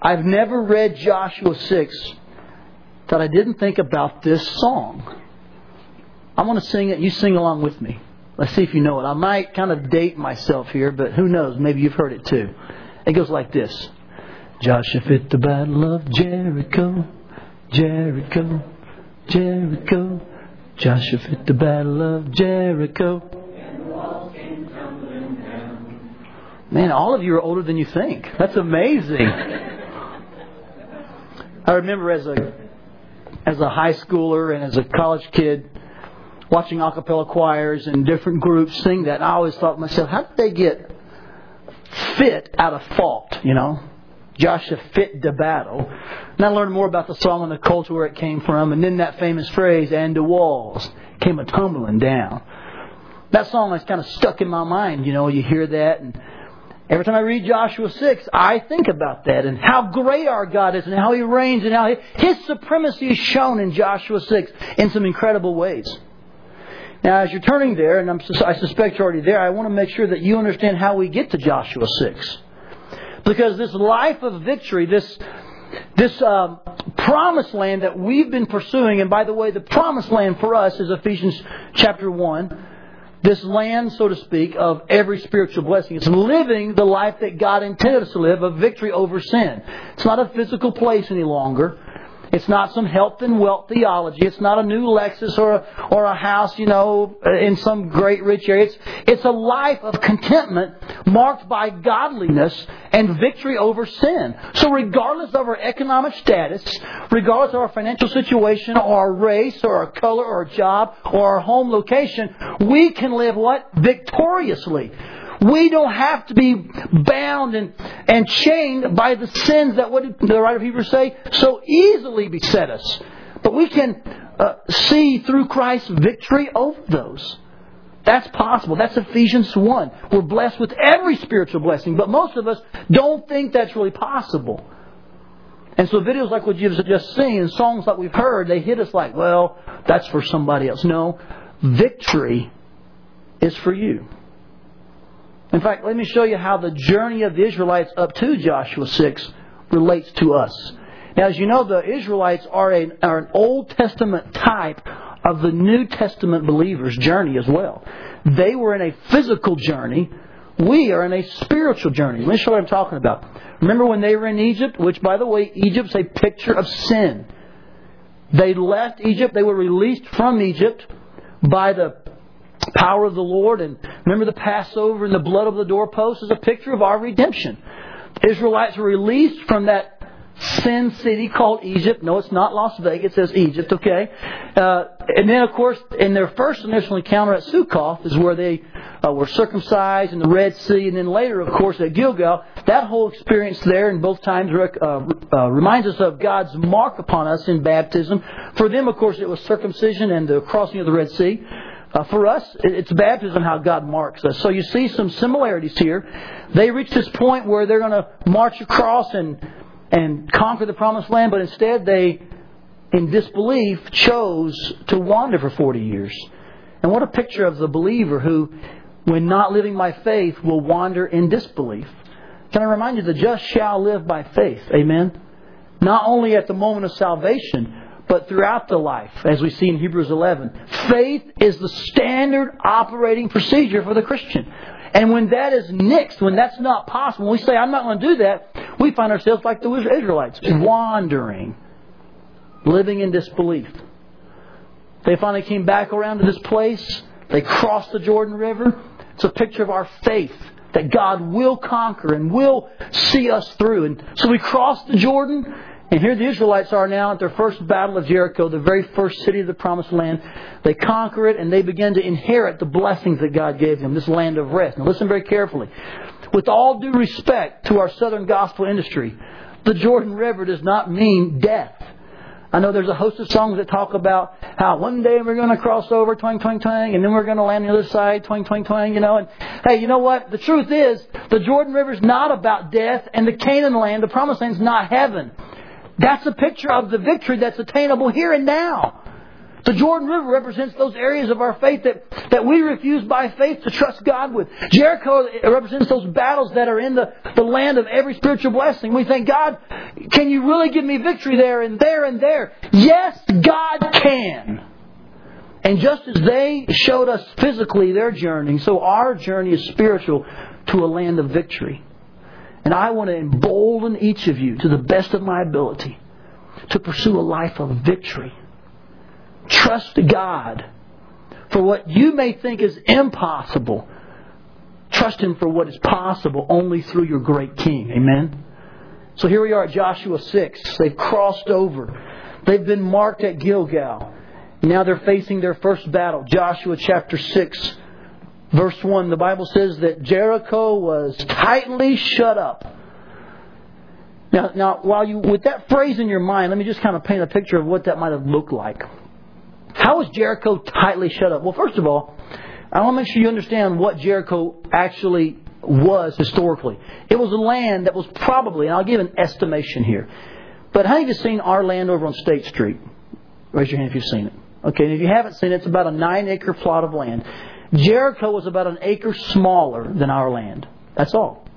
I've never read Joshua 6 that I didn't think about this song. I want to sing it. You sing along with me. Let's see if you know it. I might kind of date myself here, but who knows? Maybe you've heard it too. It goes like this Joshua fit the battle of Jericho, Jericho, Jericho. Joshua fit the battle of Jericho. Man, all of you are older than you think. That's amazing. I remember as a as a high schooler and as a college kid watching a cappella choirs and different groups sing that. And I always thought to myself, how did they get fit out of fault, you know? Joshua fit the battle. And I learned more about the song and the culture where it came from, and then that famous phrase, and the walls came a tumbling down. That song is kind of stuck in my mind, you know, you hear that and Every time I read Joshua 6, I think about that and how great our God is and how He reigns and how His supremacy is shown in Joshua 6 in some incredible ways. Now, as you're turning there, and I'm, i suspect you're already there, I want to make sure that you understand how we get to Joshua 6. Because this life of victory, this, this um, promised land that we've been pursuing, and by the way, the promised land for us is Ephesians chapter 1 this land, so to speak, of every spiritual blessing. It's living the life that God intended us to live, a victory over sin. It's not a physical place any longer. It's not some health and wealth theology. It's not a new Lexus or a, or a house, you know, in some great rich area. It's, it's a life of contentment marked by godliness and victory over sin. So regardless of our economic status, regardless of our financial situation or our race or our color or our job or our home location, we can live what? Victoriously. We don't have to be bound and, and chained by the sins that, what did the writer of Hebrews say? So easily beset us. But we can uh, see through Christ's victory over those. That's possible. That's Ephesians 1. We're blessed with every spiritual blessing, but most of us don't think that's really possible. And so videos like what you've just seen and songs like we've heard, they hit us like, well, that's for somebody else. No, victory is for you. In fact, let me show you how the journey of the Israelites up to Joshua 6 relates to us. Now, as you know, the Israelites are, a, are an Old Testament type of the New Testament believer's journey as well. They were in a physical journey. We are in a spiritual journey. Let me show you what I'm talking about. Remember when they were in Egypt, which, by the way, Egypt's a picture of sin. They left Egypt. They were released from Egypt by the power of the Lord. And remember the Passover and the blood of the doorpost is a picture of our redemption. Israelites were released from that sin city called Egypt. No, it's not Las Vegas. It says Egypt, okay? Uh, and then, of course, in their first initial encounter at Sukkoth is where they uh, were circumcised in the Red Sea. And then later, of course, at Gilgal. That whole experience there in both times uh, uh, reminds us of God's mark upon us in baptism. For them, of course, it was circumcision and the crossing of the Red Sea. Uh, for us, it's baptism how God marks us. So you see some similarities here. They reach this point where they're going to march across and and conquer the promised land, but instead they, in disbelief, chose to wander for 40 years. And what a picture of the believer who, when not living by faith, will wander in disbelief. Can I remind you, the just shall live by faith. Amen? Not only at the moment of salvation, but throughout the life, as we see in Hebrews 11. Faith is the standard operating procedure for the Christian. And when that is nixed, when that's not possible, when we say, I'm not going to do that, we find ourselves like the Israelites, wandering, living in disbelief. They finally came back around to this place. They crossed the Jordan River. It's a picture of our faith that God will conquer and will see us through. And so we crossed the Jordan and here the Israelites are now at their first battle of Jericho, the very first city of the promised land. They conquer it and they begin to inherit the blessings that God gave them, this land of rest. Now listen very carefully. With all due respect to our southern gospel industry, the Jordan River does not mean death. I know there's a host of songs that talk about how one day we're going to cross over, twang, twang, twang, and then we're going to land on the other side, twang, twang, twang, you know. And hey, you know what? The truth is, the Jordan River is not about death, and the Canaan land, the promised land, is not heaven. That's a picture of the victory that's attainable here and now. The Jordan River represents those areas of our faith that, that we refuse by faith to trust God with. Jericho represents those battles that are in the, the land of every spiritual blessing. We think, God, can you really give me victory there and there and there? Yes, God can. And just as they showed us physically their journey, so our journey is spiritual to a land of victory. And I want to embolden each of you to the best of my ability to pursue a life of victory. Trust God for what you may think is impossible. Trust Him for what is possible only through your great King. Amen? So here we are at Joshua 6. They've crossed over. They've been marked at Gilgal. Now they're facing their first battle. Joshua chapter 6, verse 1. The Bible says that Jericho was tightly shut up. Now, now, while you, with that phrase in your mind, let me just kind of paint a picture of what that might have looked like. How was Jericho tightly shut up? Well, first of all, I want to make sure you understand what Jericho actually was historically. It was a land that was probably, and I'll give an estimation here, but how of you seen our land over on State Street? Raise your hand if you've seen it. Okay, and if you haven't seen it, it's about a nine acre plot of land. Jericho was about an acre smaller than our land. That's all.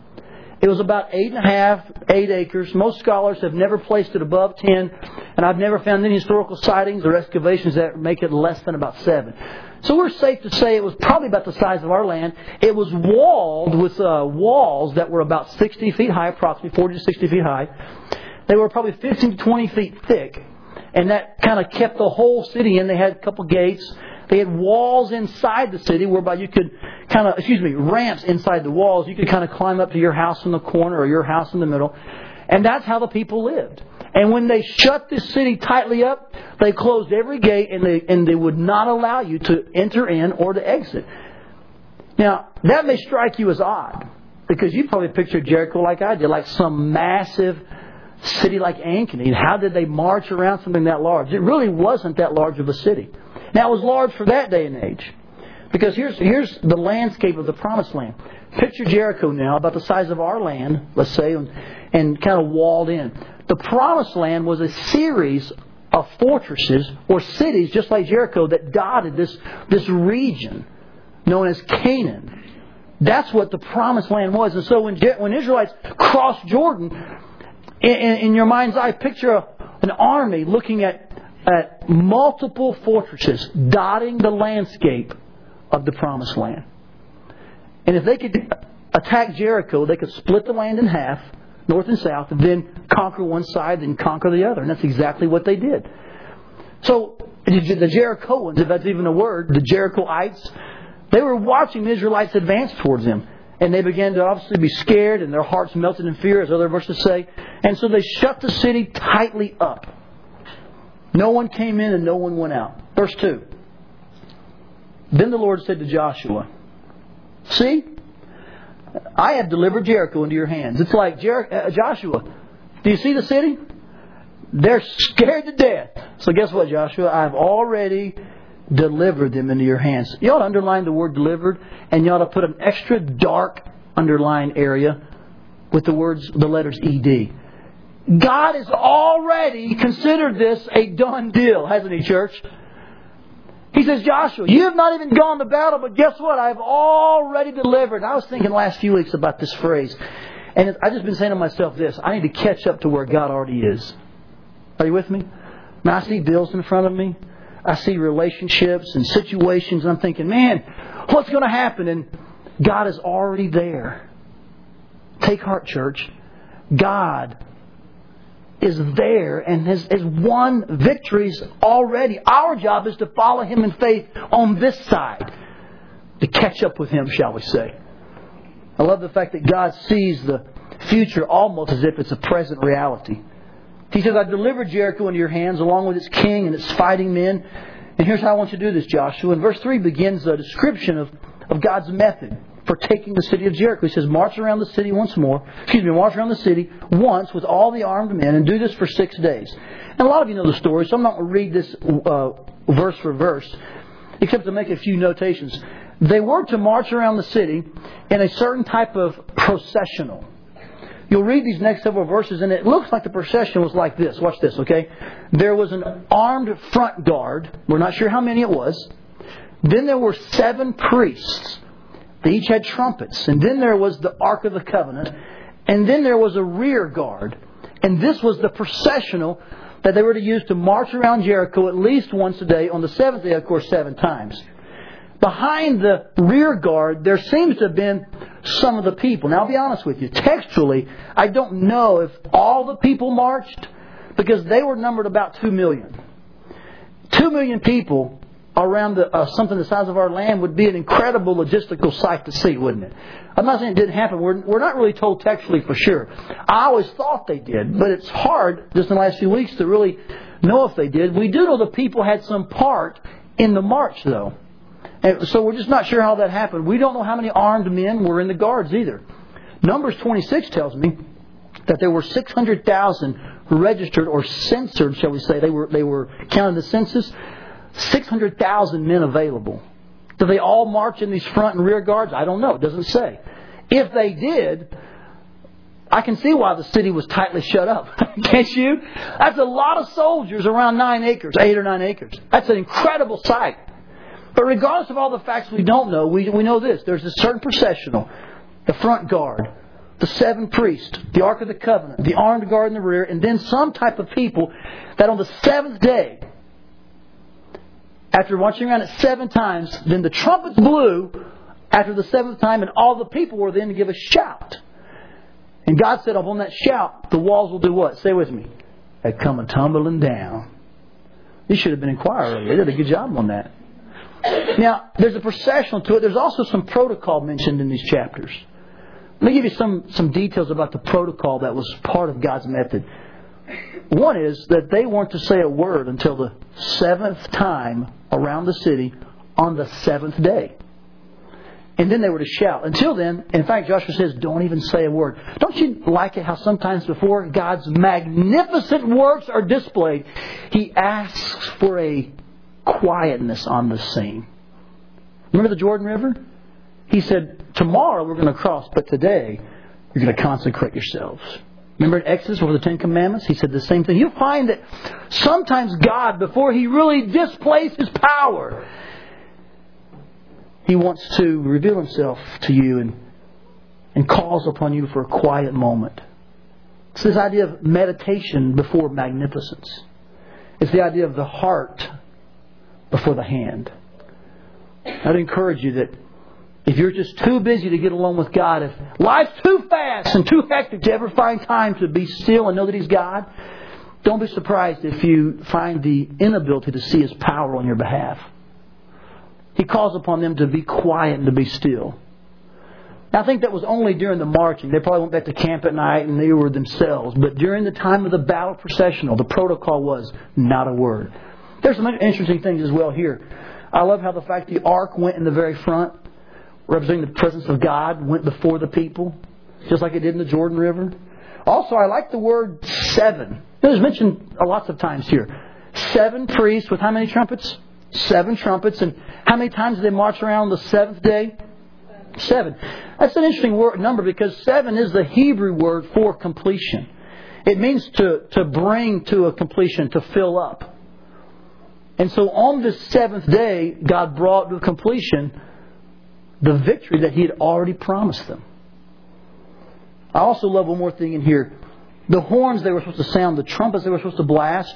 It was about eight and a half, eight acres. Most scholars have never placed it above ten, and I've never found any historical sightings or excavations that make it less than about seven. So we're safe to say it was probably about the size of our land. It was walled with uh, walls that were about 60 feet high, approximately 40 to 60 feet high. They were probably 15 to 20 feet thick, and that kind of kept the whole city in. They had a couple gates. They had walls inside the city whereby you could kind of, excuse me, ramps inside the walls. You could kind of climb up to your house in the corner or your house in the middle. And that's how the people lived. And when they shut this city tightly up, they closed every gate and they, and they would not allow you to enter in or to exit. Now, that may strike you as odd because you probably pictured Jericho like I did, like some massive city like Ankeny. How did they march around something that large? It really wasn't that large of a city. Now, it was large for that day and age. Because here's, here's the landscape of the promised land. Picture Jericho now, about the size of our land, let's say, and, and kind of walled in. The promised land was a series of fortresses or cities, just like Jericho, that dotted this, this region known as Canaan. That's what the promised land was. And so when, when Israelites crossed Jordan, in, in your mind's eye, picture an army looking at at multiple fortresses dotting the landscape of the promised land. And if they could attack Jericho, they could split the land in half, north and south, and then conquer one side, then conquer the other. And that's exactly what they did. So the Jerichoans, if that's even a word, the Jerichoites, they were watching the Israelites advance towards them. And they began to obviously be scared, and their hearts melted in fear, as other verses say. And so they shut the city tightly up. No one came in and no one went out. Verse 2. Then the Lord said to Joshua, See, I have delivered Jericho into your hands. It's like Jer- uh, Joshua. Do you see the city? They're scared to death. So guess what, Joshua? I've already delivered them into your hands. You ought to underline the word delivered, and you ought to put an extra dark underline area with the words, the letters ED. God has already considered this a done deal, hasn't He, church? He says, Joshua, you have not even gone to battle, but guess what? I've already delivered. I was thinking last few weeks about this phrase. And I've just been saying to myself this I need to catch up to where God already is. Are you with me? Now, I see bills in front of me. I see relationships and situations, and I'm thinking, man, what's going to happen? And God is already there. Take heart, church. God is there and has, has won victories already. Our job is to follow Him in faith on this side, to catch up with Him, shall we say. I love the fact that God sees the future almost as if it's a present reality. He says, I delivered Jericho into your hands along with its king and its fighting men. And here's how I want you to do this, Joshua. And verse 3 begins a description of, of God's method for taking the city of Jericho. He says, March around the city once more. Excuse me, march around the city once with all the armed men and do this for six days. And a lot of you know the story, so I'm not going to read this uh, verse for verse, except to make a few notations. They were to march around the city in a certain type of processional. you'll read these next several verses, and it looks like the procession was like this. Watch this, okay? There was an armed front guard. We're not sure how many it was. Then there were seven priests. They each had trumpets. And then there was the Ark of the Covenant. And then there was a rear guard. And this was the processional that they were to use to march around Jericho at least once a day. On the seventh day, of course, seven times. Behind the rear guard, there seems to have been some of the people. Now, I'll be honest with you. Textually, I don't know if all the people marched because they were numbered about two million. Two million people around the, uh, something the size of our land would be an incredible logistical sight to see, wouldn't it? I'm not saying it didn't happen. We're, we're not really told textually for sure. I always thought they did, but it's hard just in the last few weeks to really know if they did. We do know the people had some part in the march, though. And so we're just not sure how that happened. We don't know how many armed men were in the guards either. Numbers 26 tells me that there were 600,000 registered or censored, shall we say. They were, they were counted the census. 600,000 men available. Do they all march in these front and rear guards? I don't know. It doesn't say. If they did, I can see why the city was tightly shut up. Can't you? That's a lot of soldiers around nine acres, eight or nine acres. That's an incredible sight. But regardless of all the facts we don't know, we, we know this. There's a certain processional, the front guard, the seven priests, the Ark of the Covenant, the armed guard in the rear, and then some type of people that on the seventh day, after marching around it seven times, then the trumpets blew after the seventh time, and all the people were then to give a shout. And God said, upon that shout, the walls will do what? Say with me. They come a tumbling down. You should have been in choir earlier. They did a good job on that. Now, there's a processional to it. There's also some protocol mentioned in these chapters. Let me give you some, some details about the protocol that was part of God's method. One is that they weren't to say a word until the seventh time around the city on the seventh day. And then they were to shout. Until then, in fact, Joshua says, don't even say a word. Don't you like it how sometimes before God's magnificent works are displayed, He asks for a quietness on the scene. Remember the Jordan River? He said, Tomorrow we're going to cross, but today you're going to consecrate yourselves. Remember in Exodus before the Ten Commandments? He said the same thing. You'll find that sometimes God, before He really displays His power, He wants to reveal Himself to you and, and calls upon you for a quiet moment. It's this idea of meditation before magnificence. It's the idea of the heart before the hand. I'd encourage you that if you're just too busy to get along with God, if life's too fast and too hectic to ever find time to be still and know that He's God, don't be surprised if you find the inability to see His power on your behalf. He calls upon them to be quiet and to be still. Now, I think that was only during the marching. They probably went back to camp at night and they were themselves. But during the time of the battle processional, the protocol was not a word. There's some interesting things as well here. I love how the fact the ark went in the very front, representing the presence of God, went before the people, just like it did in the Jordan River. Also, I like the word seven. It was mentioned lots of times here. Seven priests with how many trumpets? Seven trumpets. And how many times did they march around the seventh day? Seven. That's an interesting word, number because seven is the Hebrew word for completion. It means to, to bring to a completion, to fill up. And so on this seventh day, God brought to completion the victory that He had already promised them. I also love one more thing in here. The horns they were supposed to sound, the trumpets they were supposed to blast.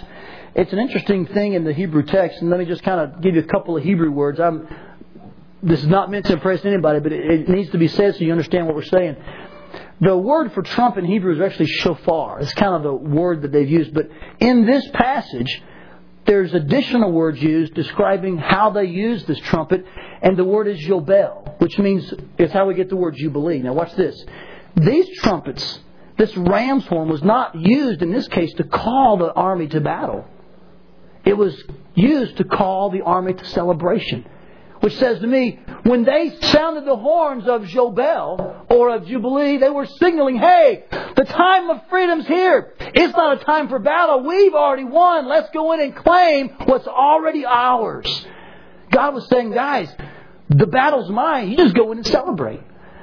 It's an interesting thing in the Hebrew text, and let me just kind of give you a couple of Hebrew words. I'm, this is not meant to impress anybody, but it, it needs to be said so you understand what we're saying. The word for trump in Hebrew is actually shofar. It's kind of the word that they've used. But in this passage, there's additional words used describing how they use this trumpet, and the word is yobel, which means it's how we get the word jubilee. Now, watch this. These trumpets, this ram's horn, was not used in this case to call the army to battle. It was used to call the army to celebration which says to me, when they sounded the horns of Jobel or of Jubilee, they were signaling, hey, the time of freedom's here. It's not a time for battle. We've already won. Let's go in and claim what's already ours. God was saying, guys, the battle's mine. You just go in and celebrate.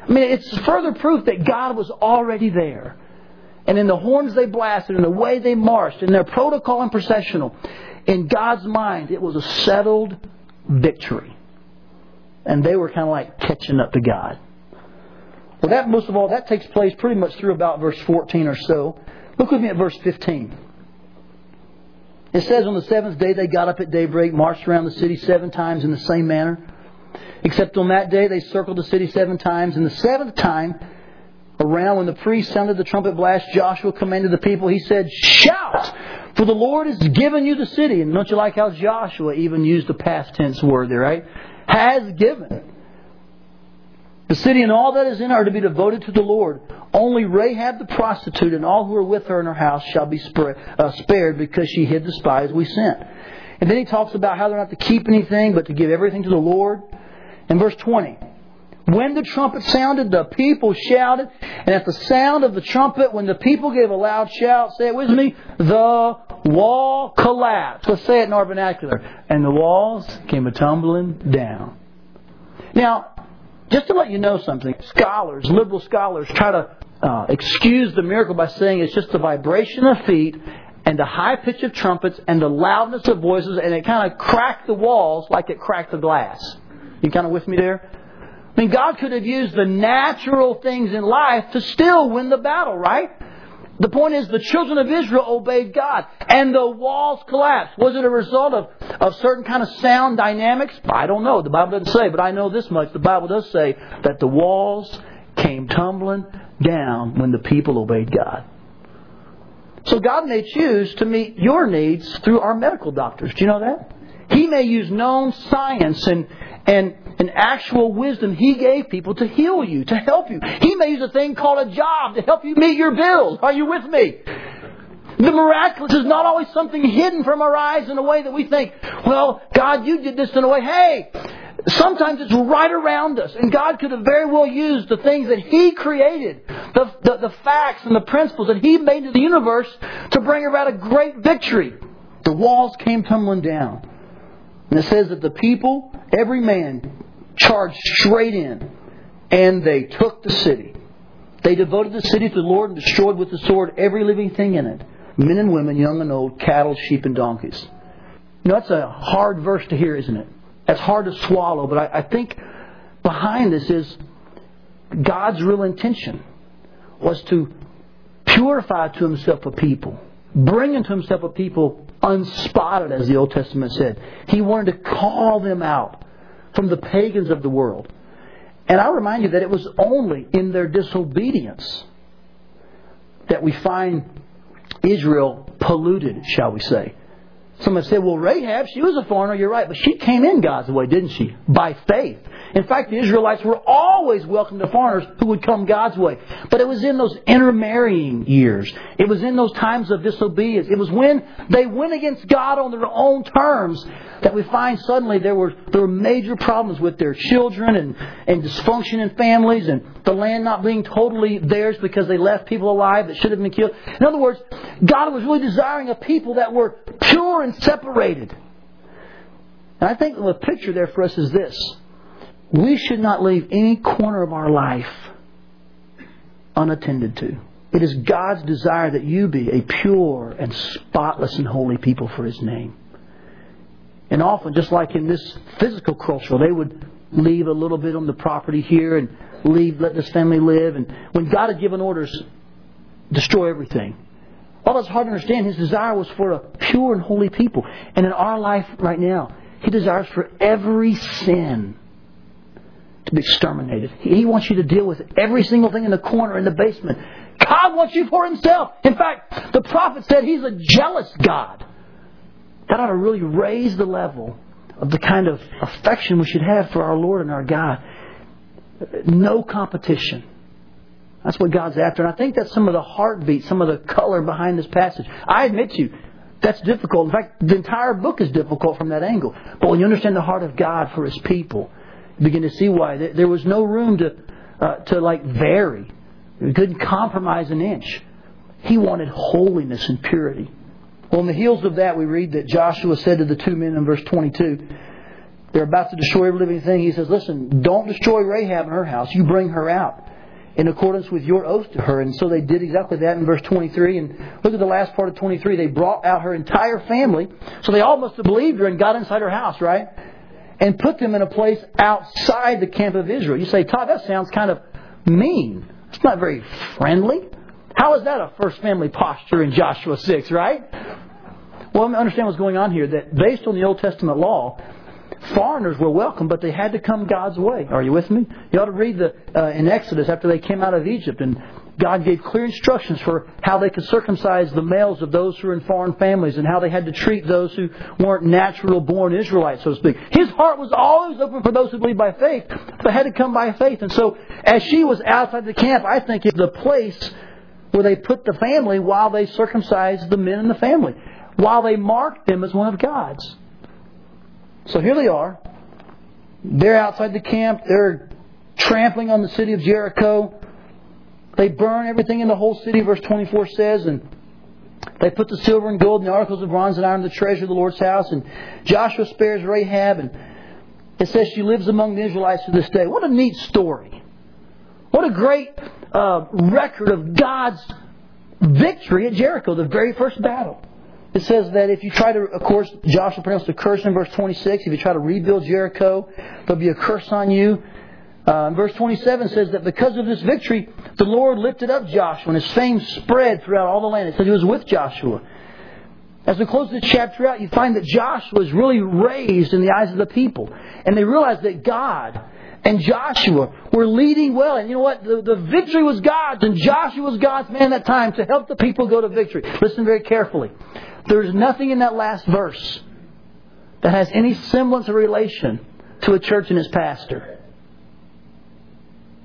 I mean, it's further proof that God was already there. and in the horns they blasted, and the way they marched, in their protocol and processional, in God's mind, it was a settled victory. And they were kind of like catching up to God. Well, that, most of all, that takes place pretty much through about verse 14 or so. Look with me at verse 15. It says, On the seventh day they got up at daybreak, marched around the city seven times in the same manner. Except on that day they circled the city seven times. And the seventh time, around when the priest sounded the trumpet blast, Joshua commanded the people, he said, Shout! For the Lord has given you the city. And don't you like how Joshua even used the past tense word there, right? Has given. The city and all that is in her are to be devoted to the Lord. Only Rahab the prostitute and all who are with her in her house shall be uh, spared because she hid the spies we sent. And then he talks about how they're not to keep anything but to give everything to the Lord. In verse 20, when the trumpet sounded, the people shouted, and at the sound of the trumpet, when the people gave a loud shout, say it with me, the wall collapsed. Let's say it in our vernacular. And the walls came a tumbling down. Now, just to let you know something, scholars, liberal scholars, try to uh, excuse the miracle by saying it's just the vibration of feet and the high pitch of trumpets and the loudness of voices, and it kind of cracked the walls like it cracked the glass. You kind of with me there? I mean, God could have used the natural things in life to still win the battle, right? The point is, the children of Israel obeyed God, and the walls collapsed. Was it a result of, of certain kind of sound dynamics? I don't know. The Bible doesn't say, but I know this much. The Bible does say that the walls came tumbling down when the people obeyed God. So God may choose to meet your needs through our medical doctors. Do you know that? He may use known science and, and and actual wisdom He gave people to heal you, to help you. He may use a thing called a job to help you meet your bills. Are you with me? The miraculous is not always something hidden from our eyes in a way that we think, well, God, you did this in a way. Hey, sometimes it's right around us. And God could have very well used the things that He created, the, the, the facts and the principles that He made to the universe to bring about a great victory. The walls came tumbling down. And it says that the people, every man, charged straight in, and they took the city. They devoted the city to the Lord and destroyed with the sword every living thing in it men and women, young and old, cattle, sheep, and donkeys. Know, that's a hard verse to hear, isn't it? That's hard to swallow, but I, I think behind this is God's real intention was to purify to himself a people, bring into himself a people unspotted, as the Old Testament said. He wanted to call them out from the pagans of the world. And I remind you that it was only in their disobedience that we find Israel polluted, shall we say. Someone said, well, Rahab, she was a foreigner, you're right, but she came in God's way, didn't she? By faith. In fact, the Israelites were always welcome to foreigners who would come God's way. But it was in those intermarrying years. It was in those times of disobedience. It was when they went against God on their own terms that we find suddenly there were, there were major problems with their children and, and dysfunction in families and the land not being totally theirs because they left people alive that should have been killed. In other words, God was really desiring a people that were pure and separated. And I think the picture there for us is this we should not leave any corner of our life unattended to. It is God's desire that you be a pure and spotless and holy people for His name. And often, just like in this physical culture, they would leave a little bit on the property here and leave, let this family live. And when God had given orders, destroy everything. All that's hard to understand. His desire was for a pure and holy people. And in our life right now, He desires for every sin to be exterminated. He wants you to deal with every single thing in the corner, in the basement. God wants you for Himself. In fact, the prophet said He's a jealous God. That ought to really raise the level of the kind of affection we should have for our Lord and our God. No competition. That's what God's after. And I think that's some of the heartbeat, some of the color behind this passage. I admit to you, that's difficult. In fact, the entire book is difficult from that angle. But when you understand the heart of God for His people, begin to see why. There was no room to, uh, to like vary. We couldn't compromise an inch. He wanted holiness and purity. Well, on the heels of that, we read that Joshua said to the two men in verse 22, they're about to destroy every living thing. He says, Listen, don't destroy Rahab and her house. You bring her out. in accordance with your oath to her. And so they did exactly that in verse 23. And look at the last part of 23. They brought out her entire family. So they all must have believed her and got inside her house, right? And put them in a place outside the camp of Israel. You say, Todd, that sounds kind of mean. It's not very friendly. How is that a first family posture in Joshua 6, right? Well, understand what's going on here. That based on the Old Testament law, foreigners were welcome, but they had to come God's way. Are you with me? You ought to read the uh, in Exodus after they came out of Egypt, and God gave clear instructions for how they could circumcise the males of those who were in foreign families, and how they had to treat those who weren't natural born Israelites, so to speak. His heart was always open for those who believed by faith, but had to come by faith. And so, as she was outside the camp, I think it's the place where they put the family while they circumcised the men in the family, while they marked them as one of God's. So here they are. They're outside the camp. They're trampling on the city of Jericho. They burn everything in the whole city, verse 24 says, and they put the silver and gold and the articles of bronze and iron in the treasure of the Lord's house. And Joshua spares Rahab, and it says she lives among the Israelites to this day. What a neat story. What a great uh, record of God's victory at Jericho, the very first battle. It says that if you try to, of course, Joshua pronounced a curse in verse 26. If you try to rebuild Jericho, there'll be a curse on you. Uh, verse 27 says that because of this victory, the Lord lifted up Joshua and his fame spread throughout all the land. It says he was with Joshua. As we close this chapter out, you find that Joshua is really raised in the eyes of the people. And they realize that God and Joshua were leading well. And you know what? The, the victory was God's, and Joshua was God's man at that time to help the people go to victory. Listen very carefully. There's nothing in that last verse that has any semblance of relation to a church and its pastor.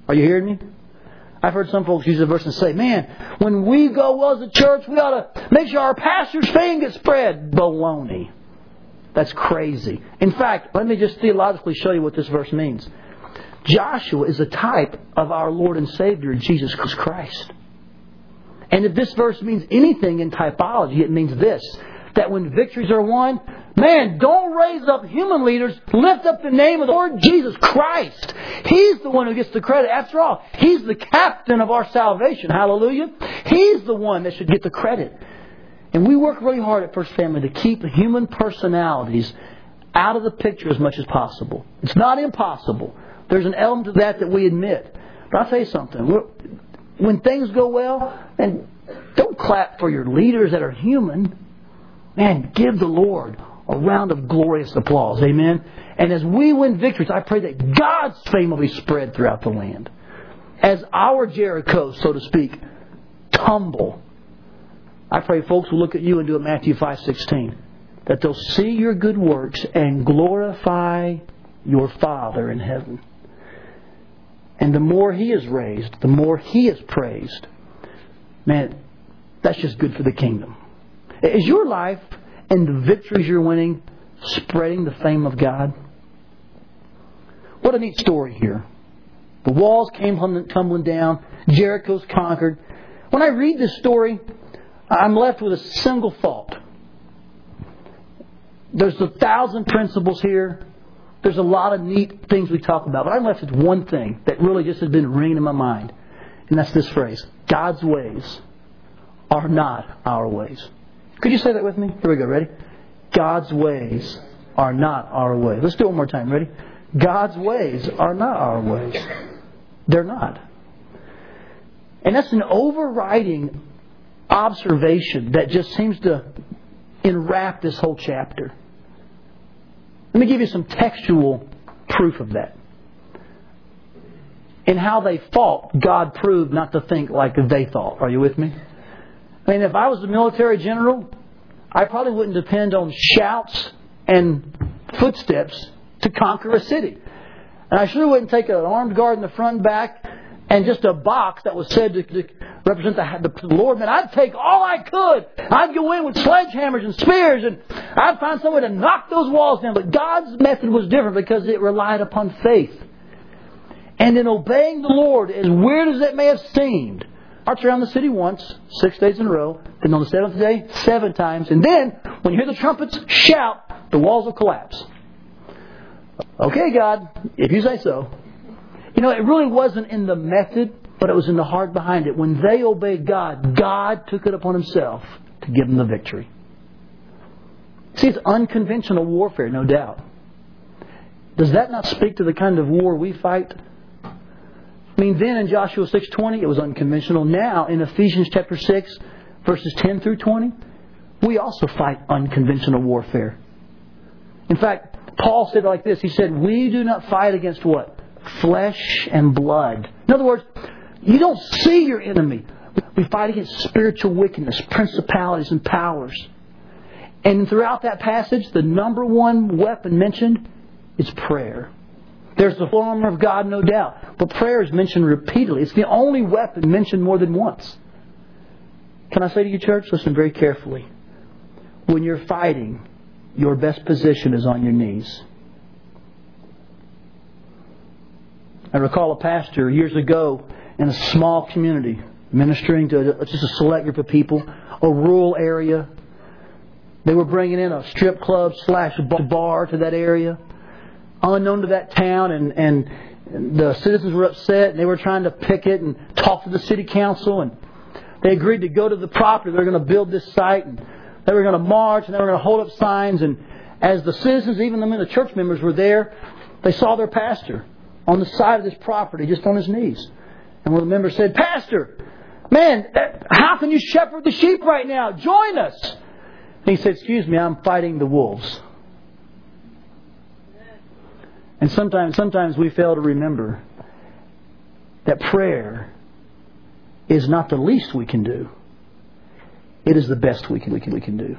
Are you hearing me? I've heard some folks use the verse and say, man, when we go well as a church, we ought to make sure our pastor's fame gets spread. Baloney. That's crazy. In fact, let me just theologically show you what this verse means. Joshua is a type of our Lord and Savior, Jesus Christ. And if this verse means anything in typology, it means this that when victories are won, man, don't raise up human leaders. Lift up the name of the Lord Jesus Christ. He's the one who gets the credit. After all, He's the captain of our salvation. Hallelujah. He's the one that should get the credit. And we work really hard at First Family to keep human personalities out of the picture as much as possible. It's not impossible. There's an element to that that we admit. But I'll tell you something. When things go well, and don't clap for your leaders that are human. Man, give the Lord a round of glorious applause. Amen. And as we win victories, I pray that God's fame will be spread throughout the land. As our Jericho, so to speak, tumble. I pray folks will look at you and do a Matthew 5:16 that they'll see your good works and glorify your Father in heaven. And the more He is raised, the more He is praised. Man, that's just good for the kingdom. Is your life and the victories you're winning spreading the fame of God? What a neat story here. The walls came tumbling down, Jericho's conquered. When I read this story, I'm left with a single thought. There's a thousand principles here. There's a lot of neat things we talk about, but I'm left with one thing that really just has been ringing in my mind, and that's this phrase God's ways are not our ways. Could you say that with me? Here we go. Ready? God's ways are not our ways. Let's do it one more time. Ready? God's ways are not our ways. They're not. And that's an overriding observation that just seems to enwrap this whole chapter. Let me give you some textual proof of that. In how they fought, God proved not to think like they thought. Are you with me? I mean, if I was a military general, I probably wouldn't depend on shouts and footsteps to conquer a city. And I sure wouldn't take an armed guard in the front and back and just a box that was said to, to represent the, the, Lord. Man, I'd take all I could. I'd go in with sledgehammers and spears and I'd find some way to knock those walls down. But God's method was different because it relied upon faith. And in obeying the Lord, as weird as it may have seemed, march around the city once, six days in a row, then on the seventh day, seven times, and then, when you hear the trumpets shout, the walls will collapse. Okay, God, if you say so. You know, it really wasn't in the method but it was in the heart behind it. When they obeyed God, God took it upon Himself to give them the victory. See, it's unconventional warfare, no doubt. Does that not speak to the kind of war we fight? I mean, then in Joshua 6.20, it was unconventional. Now, in Ephesians chapter 6, verses 10 through 20, we also fight unconventional warfare. In fact, Paul said like this. He said, We do not fight against what? Flesh and blood. In other words, you don't see your enemy. We fight against spiritual wickedness, principalities, and powers. And throughout that passage, the number one weapon mentioned is prayer. There's the full armor of God, no doubt. But prayer is mentioned repeatedly. It's the only weapon mentioned more than once. Can I say to you, church, listen very carefully. When you're fighting, your best position is on your knees. I recall a pastor years ago in a small community ministering to just a select group of people, a rural area. They were bringing in a strip club slash bar to that area, unknown to that town, and, and the citizens were upset and they were trying to picket and talk to the city council and they agreed to go to the property. They were going to build this site and they were going to march and they were going to hold up signs. And as the citizens, even the church members were there, they saw their pastor on the side of this property, just on his knees. And one of the members said, Pastor, man, eh, how can you shepherd the sheep right now? Join us. And he said, Excuse me, I'm fighting the wolves. And sometimes, sometimes we fail to remember that prayer is not the least we can do. It is the best we can, we can, we can do.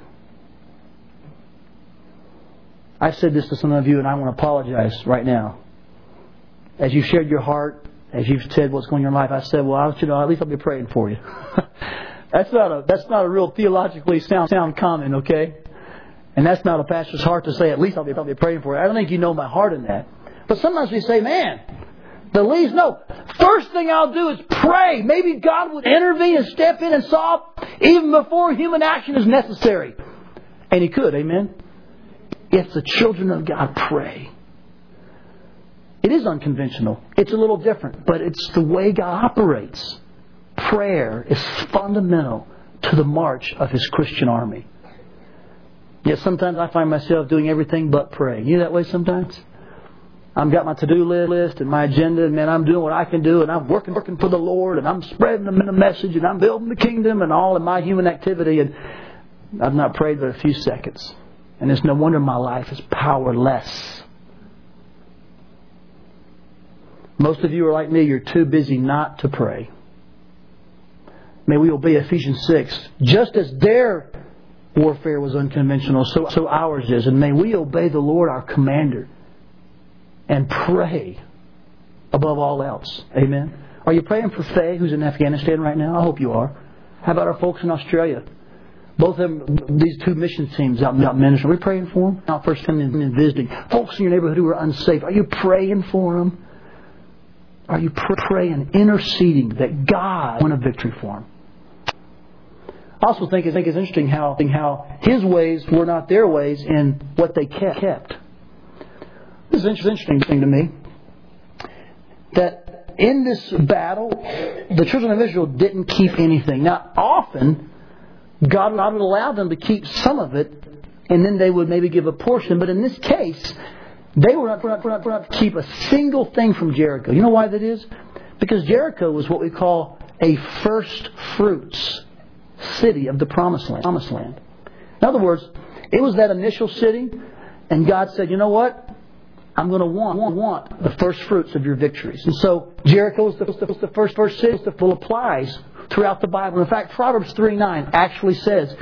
I've said this to some of you, and I want to apologize right now. As you've shared your heart, as you've said what's going on in your life, I said, well, I know, at least I'll be praying for you. that's not a that's not a real theologically sound sound comment, okay? And that's not a pastor's heart to say, at least I'll be, I'll praying for you. I don't think you know my heart in that. But sometimes we say, man, the least. No. First thing I'll do is pray. Maybe God would intervene and step in and solve even before human action is necessary. And He could, amen? If the children of God pray. It is unconventional. It's a little different, but it's the way God operates. Prayer is fundamental to the march of His Christian army. Yet sometimes I find myself doing everything but praying. You know that way sometimes? I've got my to-do list and my agenda, and man, I'm doing what I can do, and I'm working, working for the Lord, and I'm spreading the message, and I'm building the kingdom, and all of my human activity, and I've not prayed but a few seconds. And it's no wonder my life is powerless. Most of you are like me, you're too busy not to pray. May we obey Ephesians 6. Just as their warfare was unconventional, so, so ours is. And may we obey the Lord, our commander and pray above all else. Amen. Are you praying for Faye, who's in Afghanistan right now? I hope you are. How about our folks in Australia? Both of them, these two mission teams out, out ministering. Are we praying for them? Not first coming and visiting. Folks in your neighborhood who are unsafe. Are you praying for them? Are you praying, interceding that God win a victory for them? I also think, I think it's interesting how, how His ways were not their ways in what they kept. This is an interesting thing to me. That in this battle, the children of Israel didn't keep anything. Now, often, God would allow them to keep some of it, and then they would maybe give a portion. But in this case, they were not, were not, were not to keep a single thing from Jericho. You know why that is? Because Jericho was what we call a first fruits city of the promised land. Promised land. In other words, it was that initial city, and God said, you know what? I'm going to want, want, want the first fruits of your victories. And so Jericho is the, the first, first city that applies throughout the Bible. In fact, Proverbs 3 9 actually says,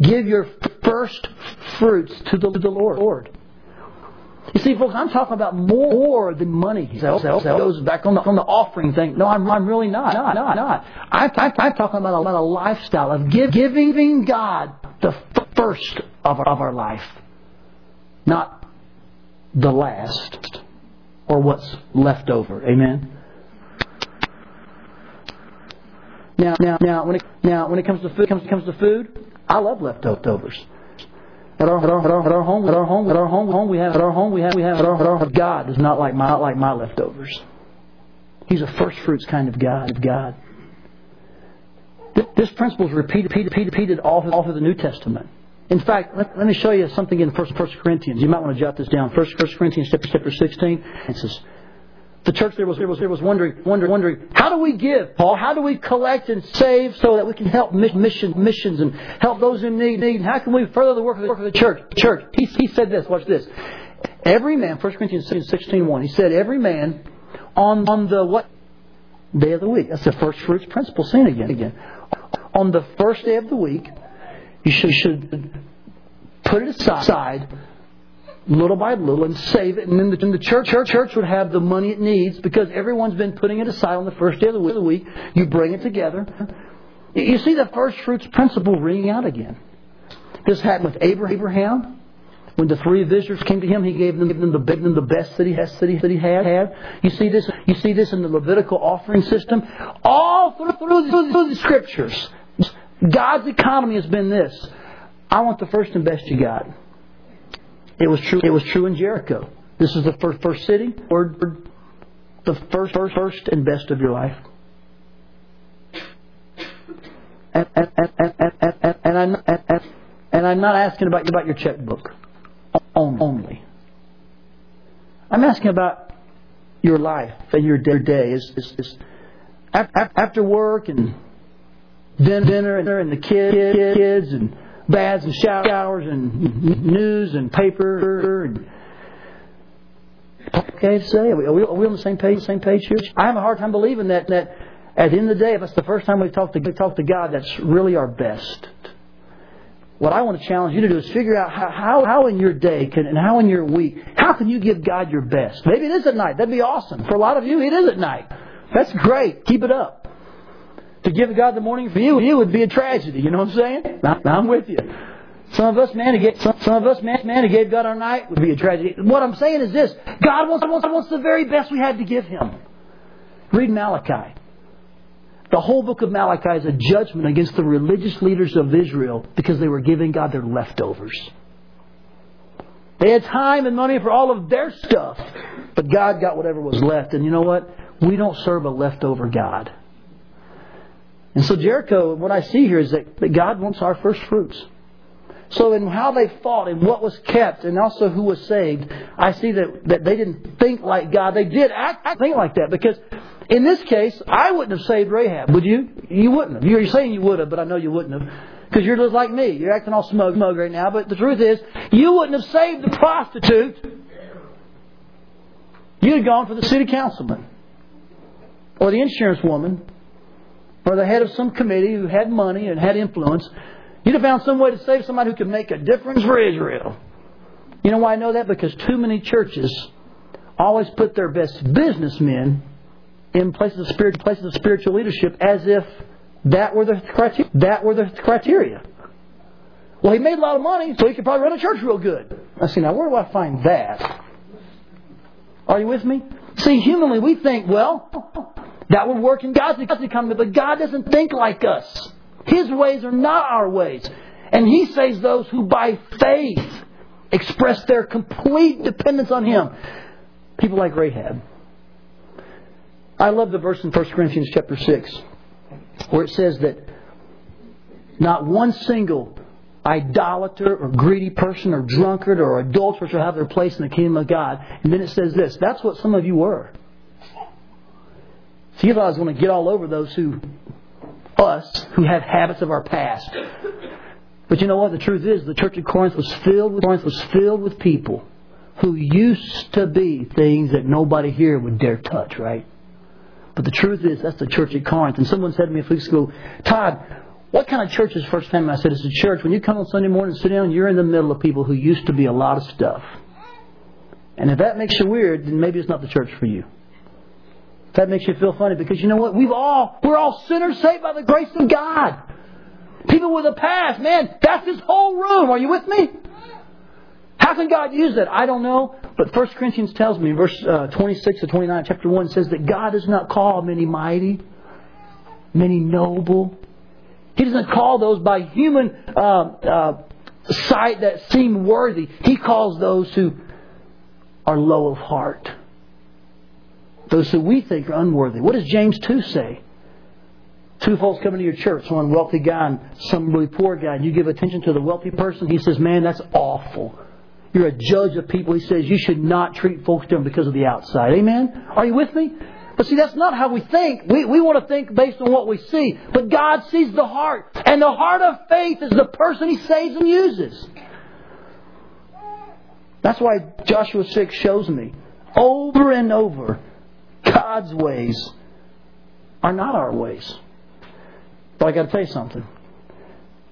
Give your first fruits to the, the Lord. You see, folks, I'm talking about more than money. That goes back on the, on the offering thing. No, I'm, I'm really not. Not, not, not. I, I, I'm talking about a, about a lifestyle of give, giving God the first of our, of our life. Not the last or what's left over. Amen. Now, now, now, when it, now, when it comes to food, comes, comes to food, I love leftovers. At our, at our, at our, at our home, at our home, at our home, home we have, at our home we have, we have, at our, at our God does not like my, not like my leftovers. He's a first fruits kind of God. Of God. This principle is repeated, repeated, repeated all, through, all through the New Testament. In fact, let, let me show you something in 1 Corinthians. You might want to jot this down. 1 Corinthians chapter, chapter 16. It says, the church there was, there was, there was wondering, wondering, wondering, how do we give, Paul? How do we collect and save so that we can help mission, missions and help those in need? need? How can we further the work of the, work of the church? Church. He, he said this. Watch this. Every man, 1 Corinthians 16, 1, he said, every man on, on the what? Day of the week. That's the first fruits principle seen again. again. On the first day of the week, you should, should put it aside little by little and save it. And then the, the church, church, church would have the money it needs because everyone's been putting it aside on the first day of the week. You bring it together. You see the first fruits principle ringing out again. This happened with Abraham. When the three visitors came to him, he gave them, gave them, the, gave them the best that he, best that he, had, had. You see this. You see this in the Levitical offering system. All through, through, through the scriptures, God's economy has been this: I want the first and best you got. It was true. It was true in Jericho. This is the first, first city, or the first, first, first and best of your life. And, and, and, and, I'm, and I'm not asking about, about your checkbook only. I'm asking about your life and your day. Is, is, is after work and dinner and the kids and baths and showers and news and paper and okay to say? Are we, are we on the same page? Same page here? I have a hard time believing that that at the end of the day, if it's the first time we talk to we talk to God, that's really our best. What I want to challenge you to do is figure out how, how, how in your day can, and how in your week, how can you give God your best? Maybe it is at night. That'd be awesome. For a lot of you, it is at night. That's great. Keep it up. To give God the morning for you, you would be a tragedy. You know what I'm saying? I'm with you. Some of us, man, gave, some, of us, man, man, who gave God our night would be a tragedy. What I'm saying is this: God wants, wants, wants the very best we had to give Him. Read Malachi. The whole book of Malachi is a judgment against the religious leaders of Israel because they were giving God their leftovers. They had time and money for all of their stuff, but God got whatever was left. And you know what? We don't serve a leftover God. And so Jericho, what I see here is that, that God wants our first fruits. So in how they fought and what was kept and also who was saved, I see that, that they didn't think like God. They did act, act think like that because in this case, I wouldn't have saved Rahab, would you? You wouldn't have. You're saying you would have, but I know you wouldn't have. Because you're just like me. You're acting all smug, smug right now. But the truth is, you wouldn't have saved the prostitute. You'd have gone for the city councilman or the insurance woman or the head of some committee who had money and had influence, you'd have found some way to save somebody who could make a difference for Israel. You know why I know that? Because too many churches always put their best businessmen in places of spiritual, places of spiritual leadership as if that were the criteria. That were the criteria. Well, he made a lot of money, so he could probably run a church real good. I see. Now, where do I find that? Are you with me? See, humanly, we think, well, that would work in God's economy, but God doesn't think like us. His ways are not our ways. And He saves those who by faith express their complete dependence on Him. People like Rahab. I love the verse in 1 Corinthians chapter 6 where it says that not one single idolater or greedy person or drunkard or adulterer shall have their place in the kingdom of God. And then it says this that's what some of you were. So you thought I was going to get all over those who, us, who have habits of our past. But you know what? The truth is, the church of Corinth was filled with Corinth was filled with people who used to be things that nobody here would dare touch, right? But the truth is, that's the church at Corinth. And someone said to me a few weeks ago, Todd, what kind of church is First Family? I said, it's a church. When you come on Sunday morning and sit down, you're in the middle of people who used to be a lot of stuff. And if that makes you weird, then maybe it's not the church for you. That makes you feel funny because you know what? We've all, we're all sinners saved by the grace of God. People with a past, man, that's this whole room. Are you with me? How can God use that? I don't know. But 1 Corinthians tells me, verse uh, 26 to 29, chapter 1, says that God does not call many mighty, many noble. He doesn't call those by human uh, uh, sight that seem worthy. He calls those who are low of heart those who we think are unworthy. What does James 2 say? Two folks come into your church, one wealthy guy and some really poor guy, and you give attention to the wealthy person. He says, Man, that's awful. You're a judge of people. He says you should not treat folks different because of the outside. Amen? Are you with me? But see, that's not how we think. We, we want to think based on what we see. But God sees the heart. And the heart of faith is the person He saves and uses. That's why Joshua 6 shows me over and over God's ways are not our ways. But I got to tell you something.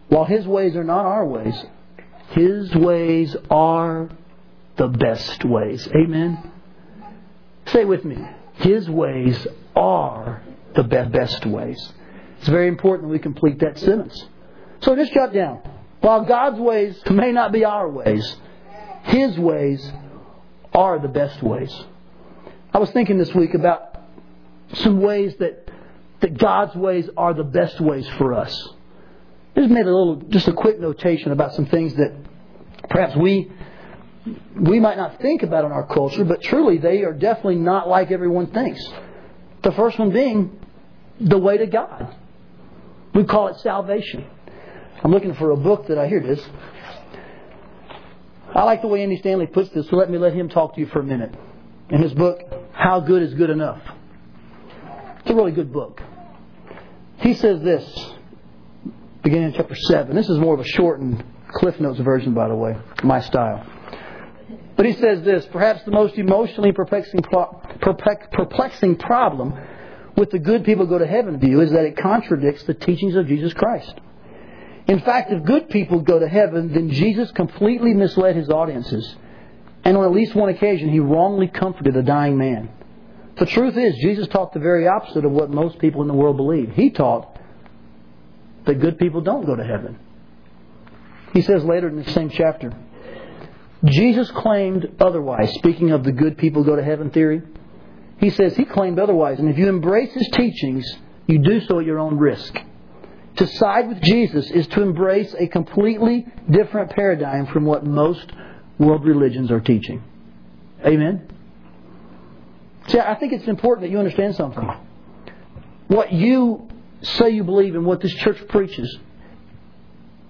While His ways are not our ways, His ways are the best ways. Amen? Say with me. His ways are the best ways. It's very important that we complete that sentence. So just jot down. While God's ways may not be our ways, His ways are the best ways. I was thinking this week about some ways that, that God's ways are the best ways for us. I just made a little, just a quick notation about some things that perhaps we we might not think about in our culture, but truly they are definitely not like everyone thinks. The first one being the way to God. We call it salvation. I'm looking for a book that I hear this. I like the way Andy Stanley puts this, so let me let him talk to you for a minute. In his book, How Good is Good Enough. It's a really good book. He says this, beginning in chapter 7. This is more of a shortened Cliff Notes version, by the way, my style. But he says this perhaps the most emotionally perplexing, perplexing problem with the good people go to heaven view is that it contradicts the teachings of Jesus Christ. In fact, if good people go to heaven, then Jesus completely misled his audiences. And on at least one occasion, he wrongly comforted a dying man. The truth is, Jesus taught the very opposite of what most people in the world believe. He taught that good people don't go to heaven. He says later in the same chapter, Jesus claimed otherwise, speaking of the good people go to heaven theory. He says he claimed otherwise, and if you embrace his teachings, you do so at your own risk. To side with Jesus is to embrace a completely different paradigm from what most world religions are teaching. Amen? See, I think it's important that you understand something. What you say you believe and what this church preaches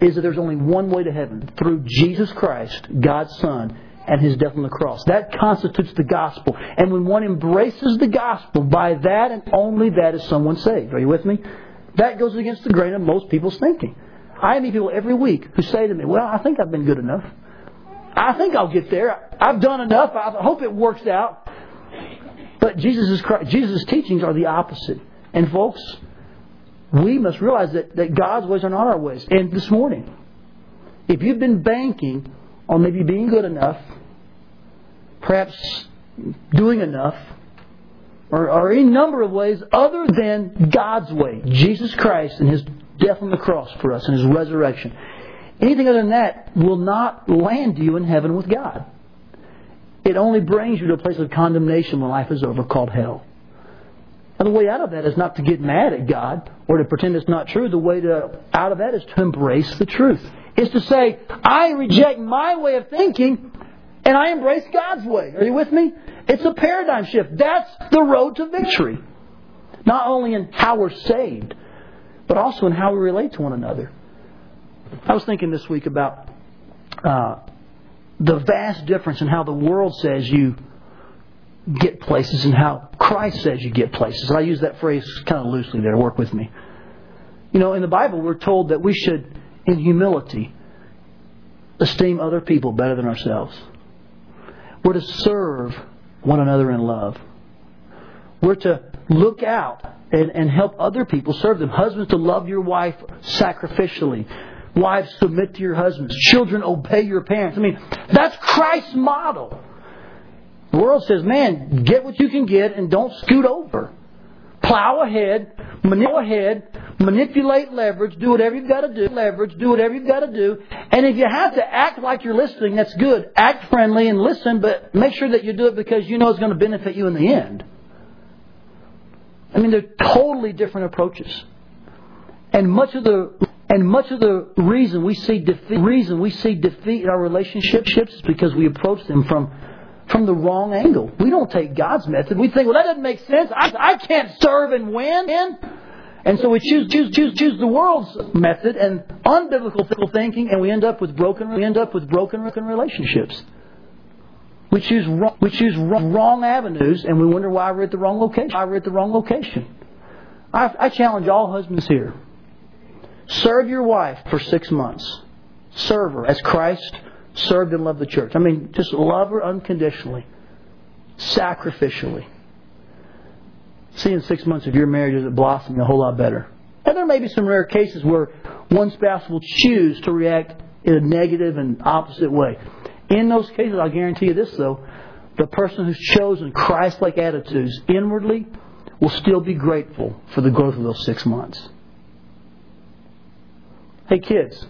is that there's only one way to heaven through Jesus Christ, God's Son, and His death on the cross. That constitutes the gospel. And when one embraces the gospel, by that and only that is someone saved. Are you with me? That goes against the grain of most people's thinking. I meet people every week who say to me, Well, I think I've been good enough. I think I'll get there. I've done enough. I hope it works out. But Jesus' Jesus' teachings are the opposite. And folks, we must realize that, that God's ways are not our ways. And this morning, if you've been banking on maybe being good enough, perhaps doing enough, or, or any number of ways other than God's way, Jesus Christ and His death on the cross for us and His resurrection, anything other than that will not land you in heaven with God. It only brings you to a place of condemnation when life is over called hell. And the way out of that is not to get mad at God or to pretend it's not true. The way to, out of that is to embrace the truth. Is to say, I reject my way of thinking and I embrace God's way. Are you with me? It's a paradigm shift. That's the road to victory. Not only in how we're saved, but also in how we relate to one another. I was thinking this week about uh, the vast difference in how the world says you get places and how Christ says you get places. I use that phrase kind of loosely there. Work with me. You know, in the Bible, we're told that we should, in humility, esteem other people better than ourselves. We're to serve one another in love. We're to look out and, and help other people serve them. Husbands, to love your wife sacrificially. Wives, submit to your husbands. Children, obey your parents. I mean, that's Christ's model. The world says, man, get what you can get and don't scoot over. Plow ahead, manipulate ahead, manipulate leverage, do whatever you've got to do, leverage, do whatever you've got to do. And if you have to act like you're listening, that's good. Act friendly and listen, but make sure that you do it because you know it's going to benefit you in the end. I mean, they're totally different approaches. And much of the and much of the reason we see defeat reason we see defeat in our relationships is because we approach them from from the wrong angle. We don't take God's method. We think, well, that doesn't make sense. I, I can't serve and win. And so we choose, choose, choose, choose the world's method and unbiblical thinking, and we end up with broken, we end up with broken relationships. We choose, wrong, we choose wrong avenues, and we wonder why we're at the wrong location. Why we're at the wrong location. I, I challenge all husbands here: serve your wife for six months. Serve her as Christ served and loved the church. I mean, just love her unconditionally, sacrificially. See in six months if your marriage is blossoming a whole lot better. And there may be some rare cases where one spouse will choose to react in a negative and opposite way. In those cases, I'll guarantee you this though, the person who's chosen Christ like attitudes inwardly will still be grateful for the growth of those six months. Hey kids,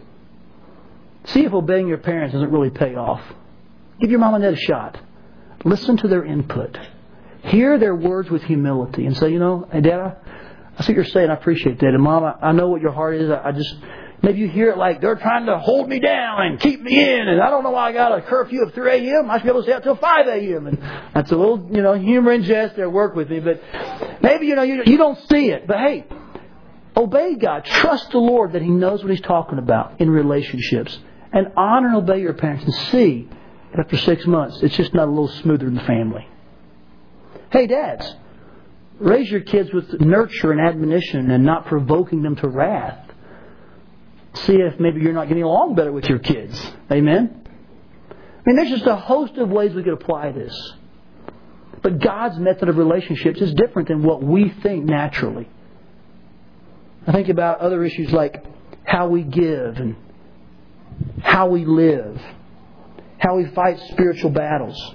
see if obeying your parents doesn't really pay off. Give your mom and dad a shot. Listen to their input. Hear their words with humility and say, you know, hey, Dad, I, I see what you're saying. I appreciate that. And Mom, I, I know what your heart is. I, I just, maybe you hear it like they're trying to hold me down and keep me in. And I don't know why I got a curfew of 3 a.m. I should be able to stay out till 5 a.m. And that's a little, you know, humor and jest there. Work with me. But maybe, you know, you, you don't see it. But hey, obey God. Trust the Lord that He knows what He's talking about in relationships. And honor and obey your parents and see that after six months, it's just not a little smoother in the family. Hey, dads, raise your kids with nurture and admonition and not provoking them to wrath. See if maybe you're not getting along better with your kids. Amen? I mean, there's just a host of ways we could apply this. But God's method of relationships is different than what we think naturally. I think about other issues like how we give and how we live, how we fight spiritual battles.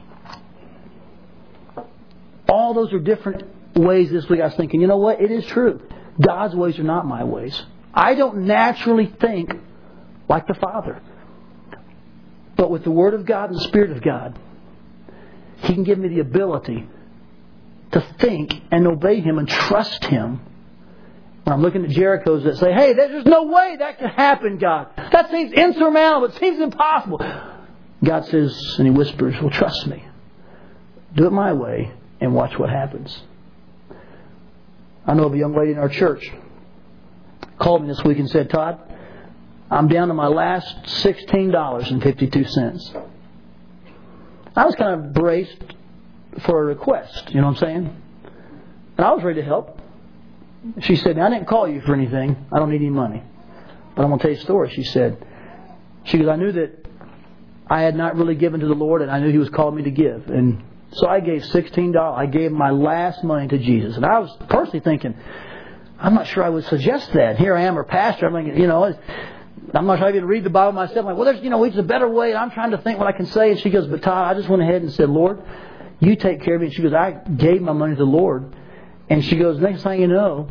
All those are different ways this week I was thinking, you know what? It is true. God's ways are not my ways. I don't naturally think like the Father. But with the Word of God and the Spirit of God, He can give me the ability to think and obey Him and trust Him. When I'm looking at Jerichos that say, hey, there's no way that could happen, God. That seems insurmountable. It seems impossible. God says, and He whispers, well, trust me. Do it my way, and watch what happens. I know of a young lady in our church called me this week and said, Todd, I'm down to my last $16.52. I was kind of braced for a request, you know what I'm saying? And I was ready to help. She said, I didn't call you for anything. I don't need any money. But I'm going to tell you a story. She said, she goes, I knew that I had not really given to the Lord and I knew He was calling me to give. And so I gave $16. I gave my last money to Jesus. And I was personally thinking, I'm not sure I would suggest that. Here I am, her pastor. I'm like, you know, I'm not sure I even read the Bible myself. I'm like, well, there's, you know, it's a better way. And I'm trying to think what I can say. And she goes, but Todd, I just went ahead and said, Lord, you take care of me. And she goes, I gave my money to the Lord. And she goes, next thing you know,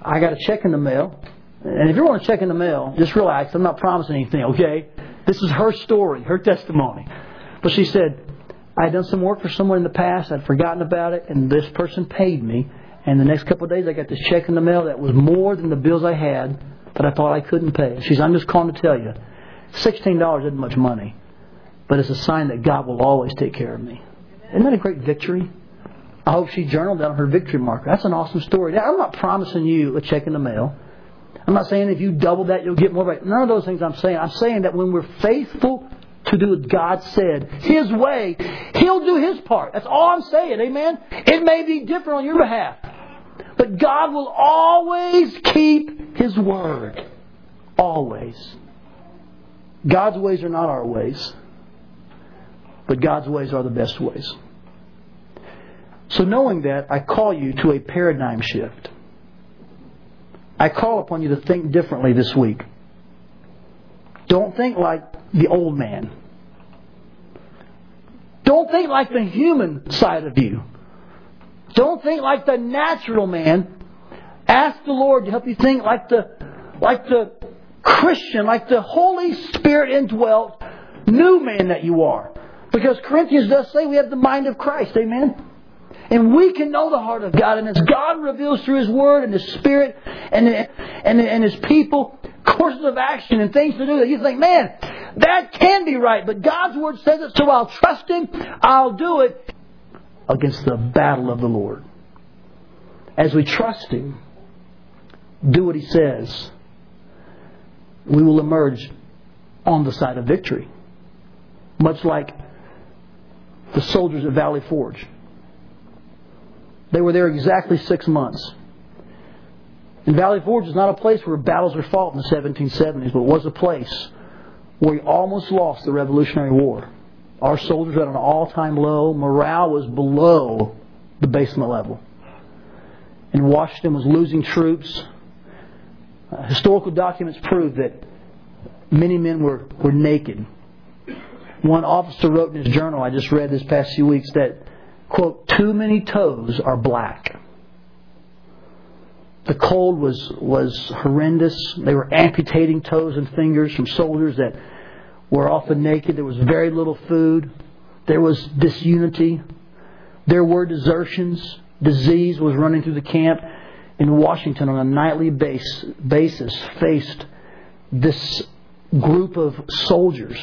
I got a check in the mail. And if you want a check in the mail, just relax. I'm not promising anything, okay? This is her story, her testimony. But she said, I had done some work for someone in the past. I'd forgotten about it, and this person paid me. And the next couple of days, I got this check in the mail that was more than the bills I had that I thought I couldn't pay. She said, I'm just calling to tell you, $16 isn't much money, but it's a sign that God will always take care of me. Isn't that a great victory? I hope she journaled down her victory marker. That's an awesome story. I'm not promising you a check in the mail. I'm not saying if you double that, you'll get more. None of those things I'm saying. I'm saying that when we're faithful to do what God said, His way, He'll do His part. That's all I'm saying. Amen? It may be different on your behalf. But God will always keep His word. Always. God's ways are not our ways. But God's ways are the best ways. So knowing that, I call you to a paradigm shift. I call upon you to think differently this week. Don't think like the old man. Don't think like the human side of you. Don't think like the natural man. Ask the Lord to help you think like the like the Christian, like the Holy Spirit indwelt new man that you are. Because Corinthians does say we have the mind of Christ. Amen. And we can know the heart of God. And as God reveals through His Word and His Spirit and, and, and His people courses of action and things to do that you think, man, That can be right, but God's Word says it, so I'll trust Him. I'll do it against the battle of the Lord. As we trust Him, do what He says, we will emerge on the side of victory. Much like the soldiers at Valley Forge. They were there exactly six months. And Valley Forge is not a place where battles were fought in the 1770s, but it was a place where we almost lost the Revolutionary War. Our soldiers were at an all time low. Morale was below the basement level. And Washington was losing troops. Uh, historical documents prove that many men were, were naked. One officer wrote in his journal, I just read this past few weeks, that, quote, too many toes are black. The cold was, was horrendous. They were amputating toes and fingers from soldiers that were often naked. There was very little food. There was disunity. There were desertions. Disease was running through the camp. In Washington, on a nightly base, basis, faced this group of soldiers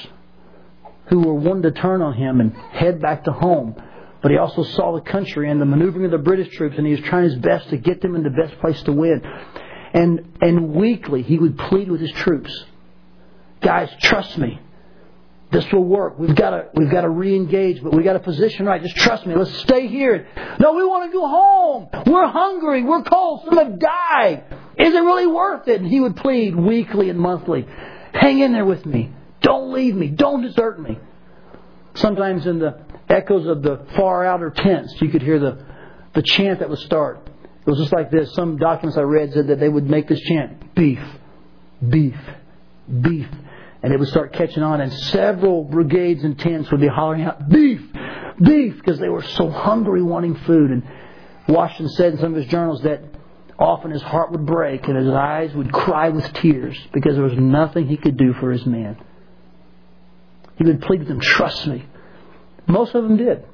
who were wanting to turn on him and head back to home. But he also saw the country and the maneuvering of the British troops, and he was trying his best to get them in the best place to win. And, and weekly, he would plead with his troops Guys, trust me. This will work. We've got to we've got to re-engage, but we've got to position right. Just trust me. Let's stay here. No, we want to go home. We're hungry. We're cold. Some have died. Is it really worth it? And he would plead weekly and monthly. Hang in there with me. Don't leave me. Don't desert me. Sometimes in the echoes of the far outer tents, you could hear the, the chant that would start. It was just like this. Some documents I read said that they would make this chant beef, beef, beef. And it would start catching on, and several brigades and tents would be hollering out, beef, beef, because they were so hungry wanting food. And Washington said in some of his journals that often his heart would break and his eyes would cry with tears because there was nothing he could do for his men. He would plead with them, trust me. Most of them did.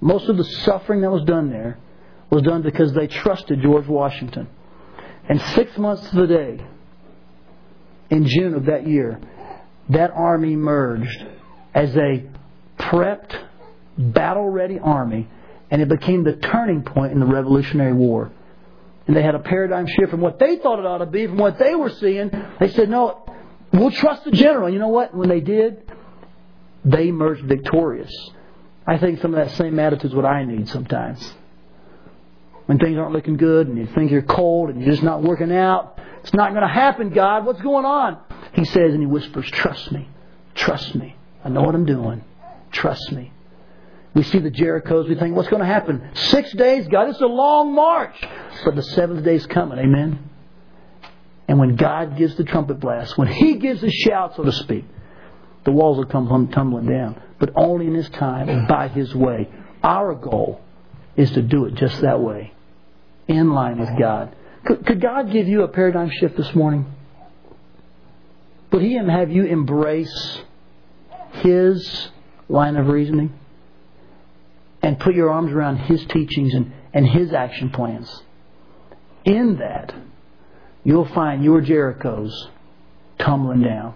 Most of the suffering that was done there was done because they trusted George Washington. And six months to the day, in June of that year, that army merged as a prepped, battle ready army, and it became the turning point in the Revolutionary War. And they had a paradigm shift from what they thought it ought to be, from what they were seeing. They said, no, we'll trust the general. You know what? When they did, they emerged victorious. I think some of that same attitude is what I need sometimes. When things aren't looking good and you think you're cold and you're just not working out, it's not going to happen, God. What's going on? He says and he whispers, Trust me. Trust me. I know what I'm doing. Trust me. We see the Jerichos, we think, what's going to happen? Six days, God, it's a long march. But the seventh day is coming, amen? And when God gives the trumpet blast, when He gives the shout, so to speak, the walls will come tumbling down. But only in His time and by His way. Our goal is to do it just that way, in line with God. Could, could God give you a paradigm shift this morning? Would He have you embrace His line of reasoning and put your arms around His teachings and, and His action plans? In that, you'll find your Jerichos tumbling down